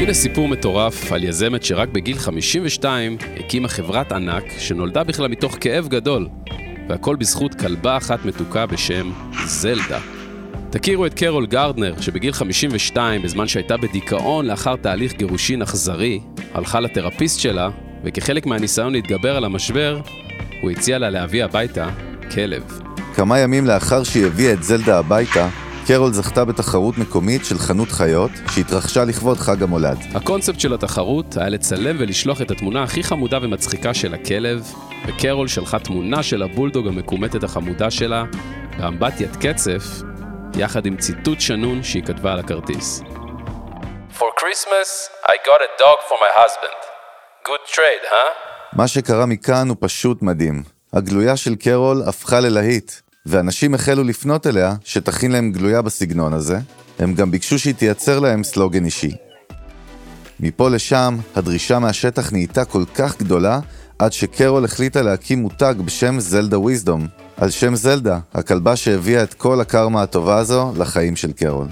הנה סיפור מטורף על יזמת שרק בגיל 52 הקימה חברת ענק שנולדה בכלל מתוך כאב גדול, והכל בזכות כלבה אחת מתוקה בשם זלדה. תכירו את קרול גרדנר, שבגיל 52, בזמן שהייתה בדיכאון לאחר תהליך גירושין אכזרי, הלכה לתרפיסט שלה, וכחלק מהניסיון להתגבר על המשבר, הוא הציע לה להביא הביתה כלב. כמה ימים לאחר שהיא הביאה את זלדה הביתה, קרול זכתה בתחרות מקומית של חנות חיות, שהתרחשה לכבוד חג המולד. הקונספט של התחרות היה לצלם ולשלוח את התמונה הכי חמודה ומצחיקה של הכלב, וקרול שלחה תמונה של הבולדוג המקומטת החמודה שלה, באמבטיית קצף, יחד עם ציטוט שנון שהיא כתבה על הכרטיס. For Christmas, I got a dog for my husband. Good trade, huh? מה שקרה מכאן הוא פשוט מדהים. הגלויה של קרול הפכה ללהיט, ואנשים החלו לפנות אליה שתכין להם גלויה בסגנון הזה. הם גם ביקשו שהיא תייצר להם סלוגן אישי. מפה לשם, הדרישה מהשטח נהייתה כל כך גדולה, עד שקרול החליטה להקים מותג בשם זלדה וויזדום, על שם זלדה, הכלבה שהביאה את כל הקרמה הטובה הזו לחיים של קרול.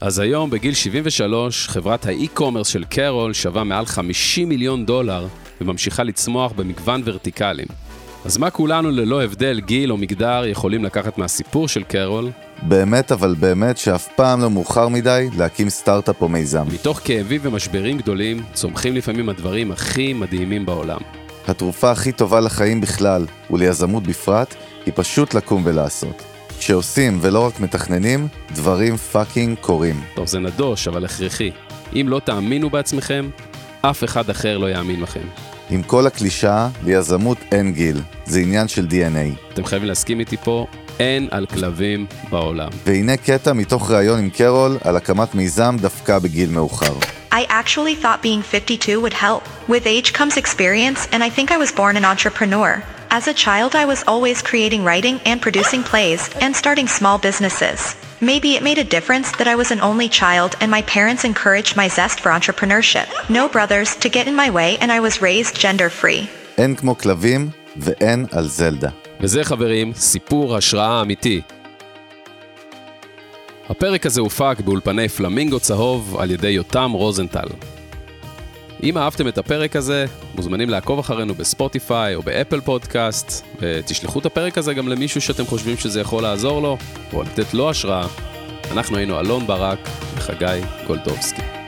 אז היום, בגיל 73, חברת האי-קומרס של קרול שווה מעל 50 מיליון דולר וממשיכה לצמוח במגוון ורטיקלים. אז מה כולנו ללא הבדל גיל או מגדר יכולים לקחת מהסיפור של קרול? באמת אבל באמת שאף פעם לא מאוחר מדי להקים סטארט-אפ או מיזם. מתוך כאבים ומשברים גדולים, צומחים לפעמים הדברים הכי מדהימים בעולם. התרופה הכי טובה לחיים בכלל, וליזמות בפרט, היא פשוט לקום ולעשות. כשעושים ולא רק מתכננים, דברים fucking קורים. טוב, זה נדוש, אבל הכרחי. אם לא תאמינו בעצמכם, אף אחד אחר לא יאמין לכם. עם כל הקלישאה, ליזמות אין גיל. זה עניין של DNA. אתם חייבים להסכים איתי פה, אין על כלבים בעולם. והנה קטע מתוך ראיון עם קרול על הקמת מיזם דווקא בגיל מאוחר. I actually thought being 52 would help. With age comes experience, and I think I was born an entrepreneur. As a child, I was always creating writing and producing plays and starting small businesses. Maybe it made a difference that I was an only child and my parents encouraged my zest for entrepreneurship. No brothers to get in my way, and I was raised gender free. אין כמו כלבים ואין על זלדה. וזה חברים, סיפור השראה אמיתי. הפרק הזה הופק באולפני פלמינגו צהוב על ידי יותם רוזנטל. אם אהבתם את הפרק הזה, מוזמנים לעקוב אחרינו בספוטיפיי או באפל פודקאסט, ותשלחו את הפרק הזה גם למישהו שאתם חושבים שזה יכול לעזור לו, או לתת לו השראה. אנחנו היינו אלון ברק וחגי גולדובסקי.